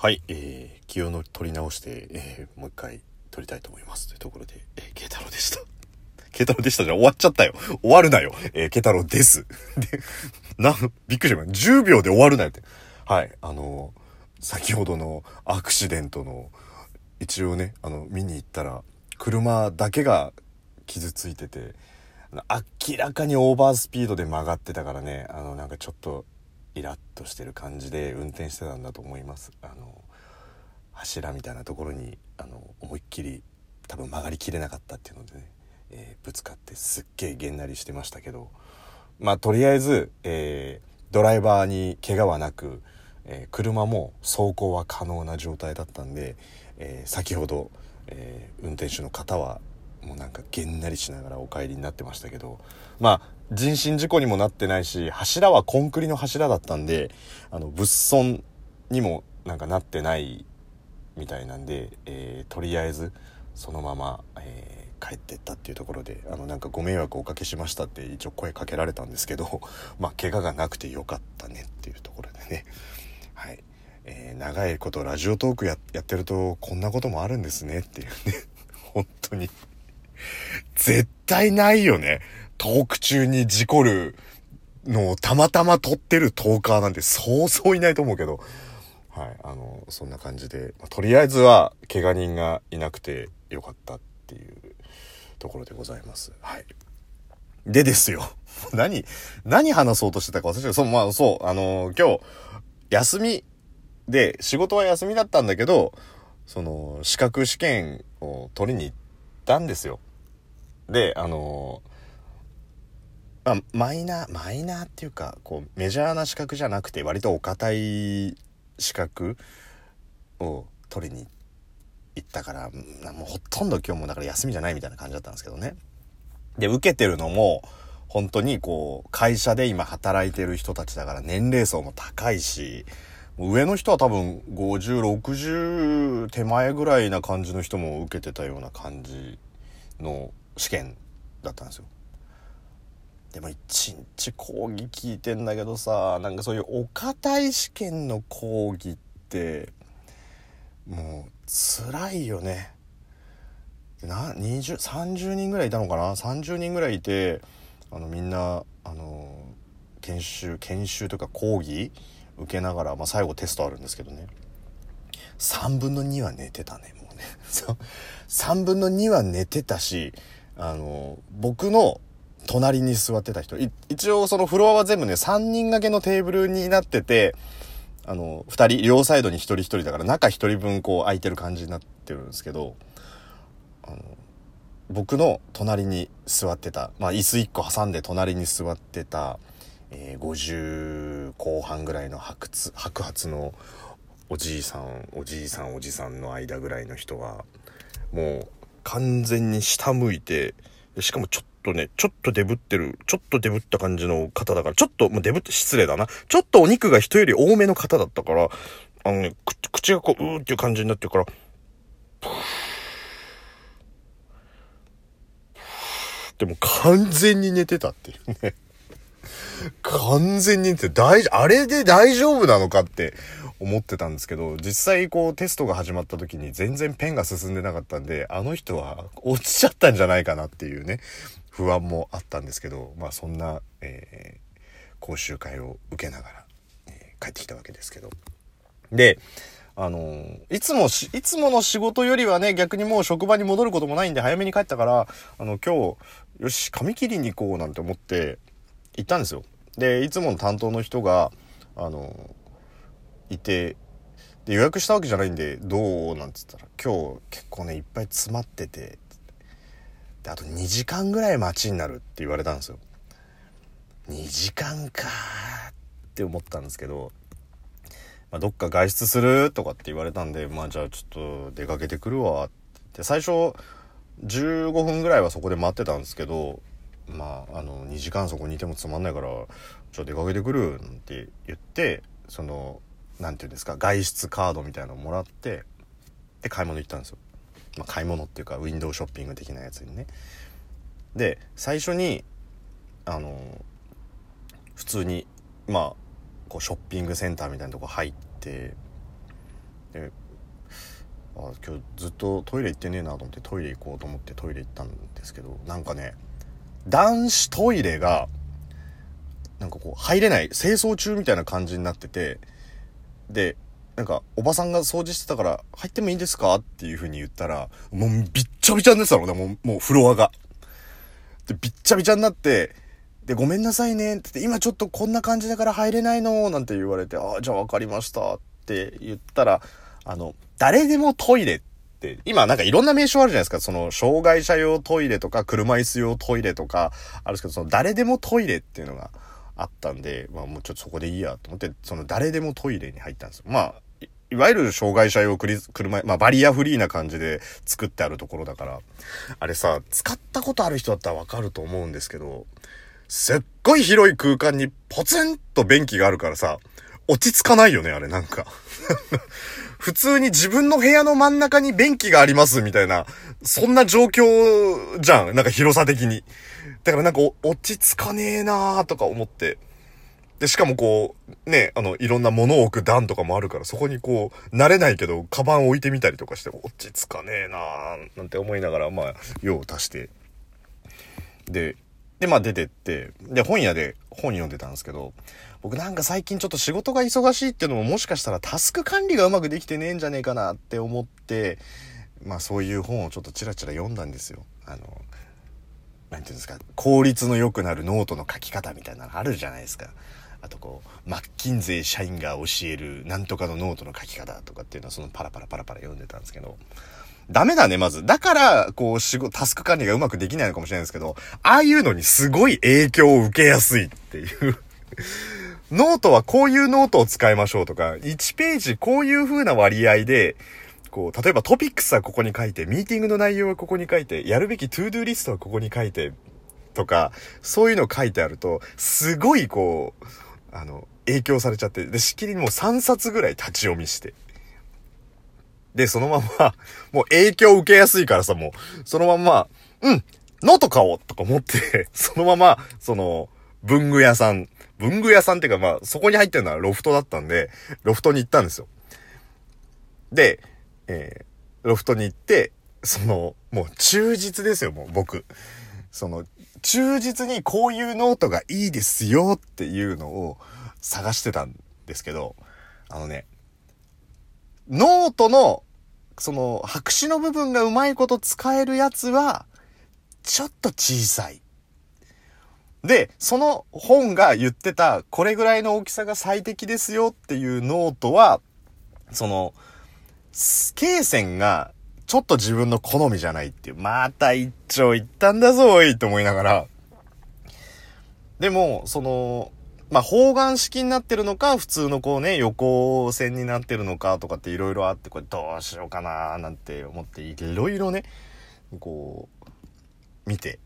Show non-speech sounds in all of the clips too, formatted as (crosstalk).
はい、えー、気をの取り直して、えー、もう一回撮りたいと思います。というところで、えー、慶太郎でした。慶太郎でしたじゃ終わっちゃったよ。終わるなよ。えー、慶太郎です。(laughs) で、な、びっくりした。10秒で終わるなよって。はい、あの、先ほどのアクシデントの、一応ね、あの、見に行ったら、車だけが傷ついてて、明らかにオーバースピードで曲がってたからね、あの、なんかちょっと、イラッとしてる感じで運転してたんだと思います。あの柱みたいなところにあの思いっきり多分曲がりきれなかったっていうのでね、えーぶつかってすっげえげんなりしてましたけどまあとりあえず、えードライバーに怪我はなく、えー車も走行は可能な状態だったんで、え先ほど、え運転手の方はもうなんかげんなりしながらお帰りになってましたけどまあ人身事故にもなってないし柱はコンクリの柱だったんであの物損にもなんかなってないみたいなんで、えーとりあえずそのまま、えー帰ってったっていうところであのなんかご迷惑をおかけしましたって一応声かけられたんですけど (laughs) まあ怪我がなくてよかったねっていうところでね。はい、えー長いことラジオトークややってるとこんなこともあるんですねっていうね。(laughs) 本当に。絶対ないよね。トーク中に事故るのをたまたま撮ってるトーカーなんてそうそういないと思うけど。はい。あの、そんな感じで、まあとりあえずは怪我人がいなくてよかったっていうところでございます。はい。でですよ。(laughs) 何、何話そうとしてたか忘れちゃう。そう、まあそう、あの今日、休みで、仕事は休みだったんだけど、その、資格試験を取りに行ったんですよ。で、あのまあ、マイナー、マイナーっていうか、こう、メジャーな資格じゃなくて、割とお堅い資格を取りに行ったから、もうほとんど今日もだから休みじゃないみたいな感じだったんですけどね。で、受けてるのも、本当にこう、会社で今働いてる人たちだから年齢層も高いし、上の人は多分50、60手前ぐらいな感じの人も受けてたような感じの試験だったんですよ。でも一日講義聞いてんだけどさ、なんかそういうお堅い試験の講義って、もう辛いよね。な、20、30人ぐらいいたのかな ?30 人ぐらいいて、あのみんな、あの、研修、研修とか講義受けながら、まあ最後テストあるんですけどね。3分の2は寝てたね、もうね。(laughs) 3分の2は寝てたし、あの、僕の隣に座ってた人、一応そのフロアは全部ね、3人掛けのテーブルになってて、あの、2人、両サイドに1人1人だから、中1人分こう空いてる感じになってるんですけど、あの、僕の隣に座ってた、まあ椅子1個挟んで隣に座ってた、えー50後半ぐらいの白髪白髪のおじいさんおじいさんおじさんの間ぐらいの人はもう完全に下向いてしかもちょっとねちょっとデブってるちょっとデブった感じの方だからちょっともうデブって失礼だな。ちょっとお肉が人より多めの方だったからあのね口がこううーっていう感じになってるからでも完全に寝てたっていうね。完全にって大、あれで大丈夫なのかって思ってたんですけど、実際こうテストが始まった時に全然ペンが進んでなかったんで、あの人は落ちちゃったんじゃないかなっていうね、不安もあったんですけど、まあそんな、えー講習会を受けながら、えー帰ってきたわけですけど。で、あのいつも、いつもの仕事よりはね、逆にもう職場に戻ることもないんで早めに帰ったから、あの、今日、よし、髪切りに行こうなんて思って、行ったんですよ。で、いつもの担当の人が、あの、いて、で、予約したわけじゃないんで、どうなんつったら、今日結構ね、いっぱい詰まってて、で、あと2時間ぐらい待ちになるって言われたんですよ。2時間かーって思ったんですけど、まあ、どっか外出するとかって言われたんで、まあじゃあちょっと出かけてくるわって、最初15分ぐらいはそこで待ってたんですけど、まあ、あの、2時間そこにいてもつまんないから、ちょっと、出かけてくるなんて言って、その、なんていうんですか、外出カードみたいなのをもらって、で、買い物行ったんですよ。まあ、買い物っていうか、ウィンドウショッピング的なやつにね。で、最初に、あの、普通に、まあ、こう、ショッピングセンターみたいなとこ入って、であ今日ずっとトイレ行ってねえなと思ってトイレ行こうと思ってトイレ行ったんですけどなんかね男子トイレがなんかこう入れない清掃中みたいな感じになっててでなんかおばさんが掃除してたから入ってもいいんですかっていう風に言ったらもうびっちゃびちゃになってたのねもうもうフロアが。でびっちゃびちゃになってで、ごめんなさいねってって、今ちょっとこんな感じだから入れないのなんて言われて、ああ、じゃあ分かりましたって言ったら、あの、誰でもトイレって、今なんかいろんな名称あるじゃないですか。その、障害者用トイレとか、車椅子用トイレとか、あるんですけど、その、誰でもトイレっていうのがあったんで、まあもうちょっとそこでいいやと思って、その、誰でもトイレに入ったんですよ。まあ、いわゆる障害者用車、まあバリアフリーな感じで作ってあるところだから、あれさ、使ったことある人だったらわかると思うんですけど、すっごい広い空間にポツンと便器があるからさ、落ち着かないよね、あれなんか。普通に自分の部屋の真ん中に便器がありますみたいな、そんな状況じゃん。なんか広さ的に。だからなんか落ち着かねえなーとか思って。で、しかもこう、ね、あの、いろんな物を置く段とかもあるから、そこにこう、慣れないけど、カバン置いてみたりとかして、落ち着かねえなーなんて思いながら、まあ、用を足して。で、で、まあ出てって、で、本屋で本読んでたんですけど、僕なんか最近ちょっと仕事が忙しいっていうのももしかしたらタスク管理がうまくできてねえんじゃねえかなって思って、まあそういう本をちょっとチラチラ読んだんですよ。あの、なんていうんですか、効率の良くなるノートの書き方みたいなのあるじゃないですか。あとこう、マッキンゼー社員が教えるなんとかのノートの書き方とかっていうのはそのパラパラパラパラ読んでたんですけど、ダメだね、まず。だから、こう、仕事、タスク管理がうまくできないのかもしれないですけど、ああいうのにすごい影響を受けやすいっていう (laughs) ノートはこういうノートを使いましょうとか、1ページこういう風な割合で、こう、例えばトピックスはここに書いて、ミーティングの内容はここに書いて、やるべきトゥードゥーリストはここに書いて、とか、そういうの書いてあると、すごいこう、あの、影響されちゃって、で、しきりにもう3冊ぐらい立ち読みして。で、そのまま、(laughs) もう影響受けやすいからさ、もう、そのまま、うん、ノート買おうとか思って (laughs) そのまま、その、文具屋さん、文具屋さんっていうかまあ、そこに入ってるのはロフトだったんで、ロフトに行ったんですよ。で、えー、ロフトに行って、その、もう忠実ですよ、もう僕。その、忠実にこういうノートがいいですよっていうのを探してたんですけど、あのね、ノートの、その、白紙の部分がうまいこと使えるやつは、ちょっと小さい。で、その本が言ってた、これぐらいの大きさが最適ですよっていうノートは、その、罫線がちょっと自分の好みじゃないっていう、また一丁言ったんだぞ、おいと思いながら。でも、その、まあ、方眼式になってるのか、普通のこうね、横線になってるのかとかっていろいろあって、これどうしようかななんて思って、いろいろね、こう、見て。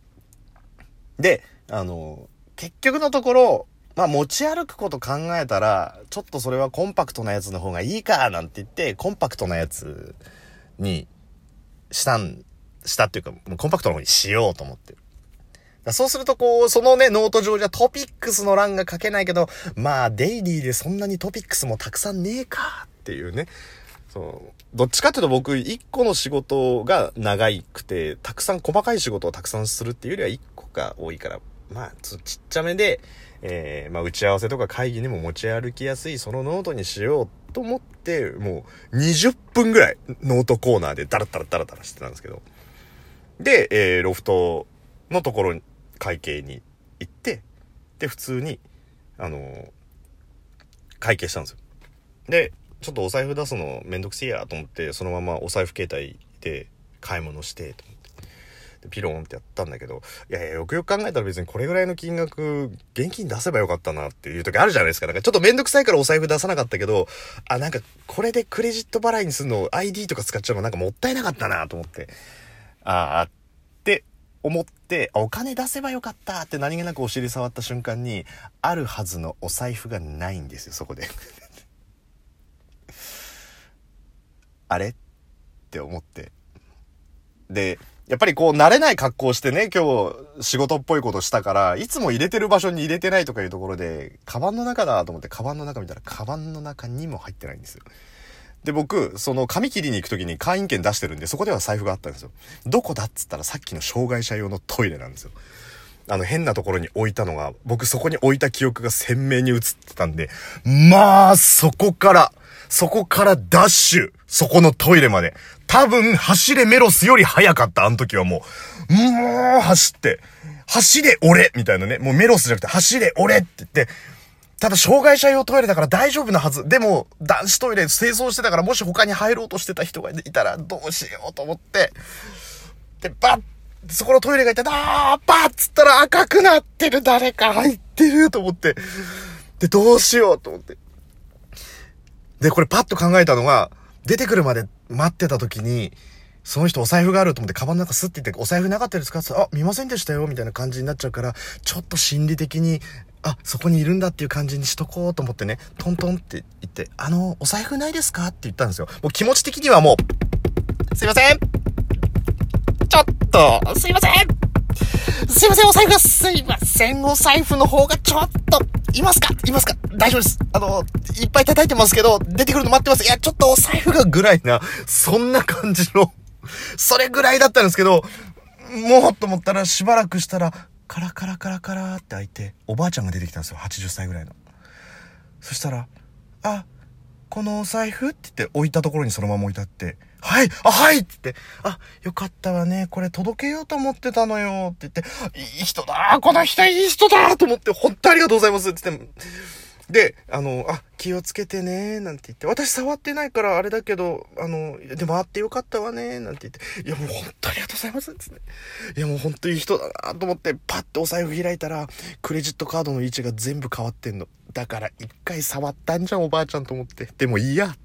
で、あの、結局のところ、まあ、持ち歩くこと考えたら、ちょっとそれはコンパクトなやつの方がいいか、なんて言って、コンパクトなやつにしたん、したっていうか、もうコンパクトの方にしようと思って。そうするとこう、そのね、ノート上じゃトピックスの欄が書けないけど、まあ、デイリーでそんなにトピックスもたくさんねえかっていうね。そう。どっちかっていうと僕、一個の仕事が長くて、たくさん細かい仕事をたくさんするっていうよりは一個が多いから、まあ、ちっちゃめで、えー、まあ、打ち合わせとか会議にも持ち歩きやすいそのノートにしようと思って、もう20分ぐらいノートコーナーでダラダラダラダラしてたんですけど。で、えー、ロフトのところに、会計に行って、で、普通に、あの、会計したんですよ。で、ちょっとお財布出すのめんどくせえやと思って、そのままお財布携帯で買い物して、と思って。ピローンってやったんだけど、いやいや、よくよく考えたら別にこれぐらいの金額、現金出せばよかったなっていう時あるじゃないですか。なんかちょっとめんどくさいからお財布出さなかったけど、あ、なんかこれでクレジット払いにするの ID とか使っちゃうのなんかもったいなかったなと思って。ああ、って思って、お金出せばよかったって何気なくお尻触った瞬間に、あるはずのお財布がないんですよ、そこで (laughs) あれ？って思って。で、やっぱりこう慣れない格好してね、今日仕事っぽいことしたから、いつも入れてる場所に入れてないとかいうところで、カバンの中だと思って、カバンの中見たら、カバンの中にも入ってないんですよ。で、僕、その髪切りに行く時に会員券出してるんで、そこでは財布があったんですよ。どこだっつったらさっきの障害者用のトイレなんですよ。あの変なところに置いたのが、僕そこに置いた記憶が鮮明に映ってたんで、まあ、そこから、そこからダッシュ、そこのトイレまで。多分、走れメロスより早かった、あの時はもう。もう、走って、走れ俺みたいなね。もうメロスじゃなくて、走れ俺って言って、ただ、障害者用トイレだから大丈夫なはず。でも、男子トイレ清掃してたから、もし他に入ろうとしてた人がいたら、どうしようと思って。で、バッそこのトイレがいて、あーバッつったら赤くなってる誰か入ってると思って。で、どうしようと思って。で、これパッと考えたのが、出てくるまで待ってた時に、その人お財布があると思って、カバンの中スッて言って、お財布なかったですかってあ、見ませんでしたよみたいな感じになっちゃうから、ちょっと心理的に、あ、そこにいるんだっていう感じにしとこうと思ってね、トントンって言って、あの、お財布ないですかって言ったんですよ。もう気持ち的にはもう、すいませんちょっと、すいませんすいません、お財布が、すいません、お財布の方がちょっと、いますか？いますか？大丈夫です。あの、いっぱい叩いてますけど、出てくるの待ってます。いや、ちょっとお財布がぐらいな、そんな感じの、それぐらいだったんですけど、もうと思ったらしばらくしたら、カラカラカラカラって開いて、おばあちゃんが出てきたんですよ。80歳ぐらいの。そしたら、あ、このお財布？って言って置いたところにそのまま置いてあって、はいあ、はいって言って、あ、よかったわね。これ届けようと思ってたのよって言って、いい人だこの人いい人だと思って、本当ありがとうございますって言って、で、あの、あ、気をつけてね、なんて言って、私触ってないからあれだけど、あの、でもあってよかったわね、なんて言って、いやもう本当ありがとうございますつって。いやもう本当いい人だなと思って、パッてお財布開いたら、クレジットカードの位置が全部変わってんの。だから一回触ったんじゃん、おばあちゃんと思って。でもいいや、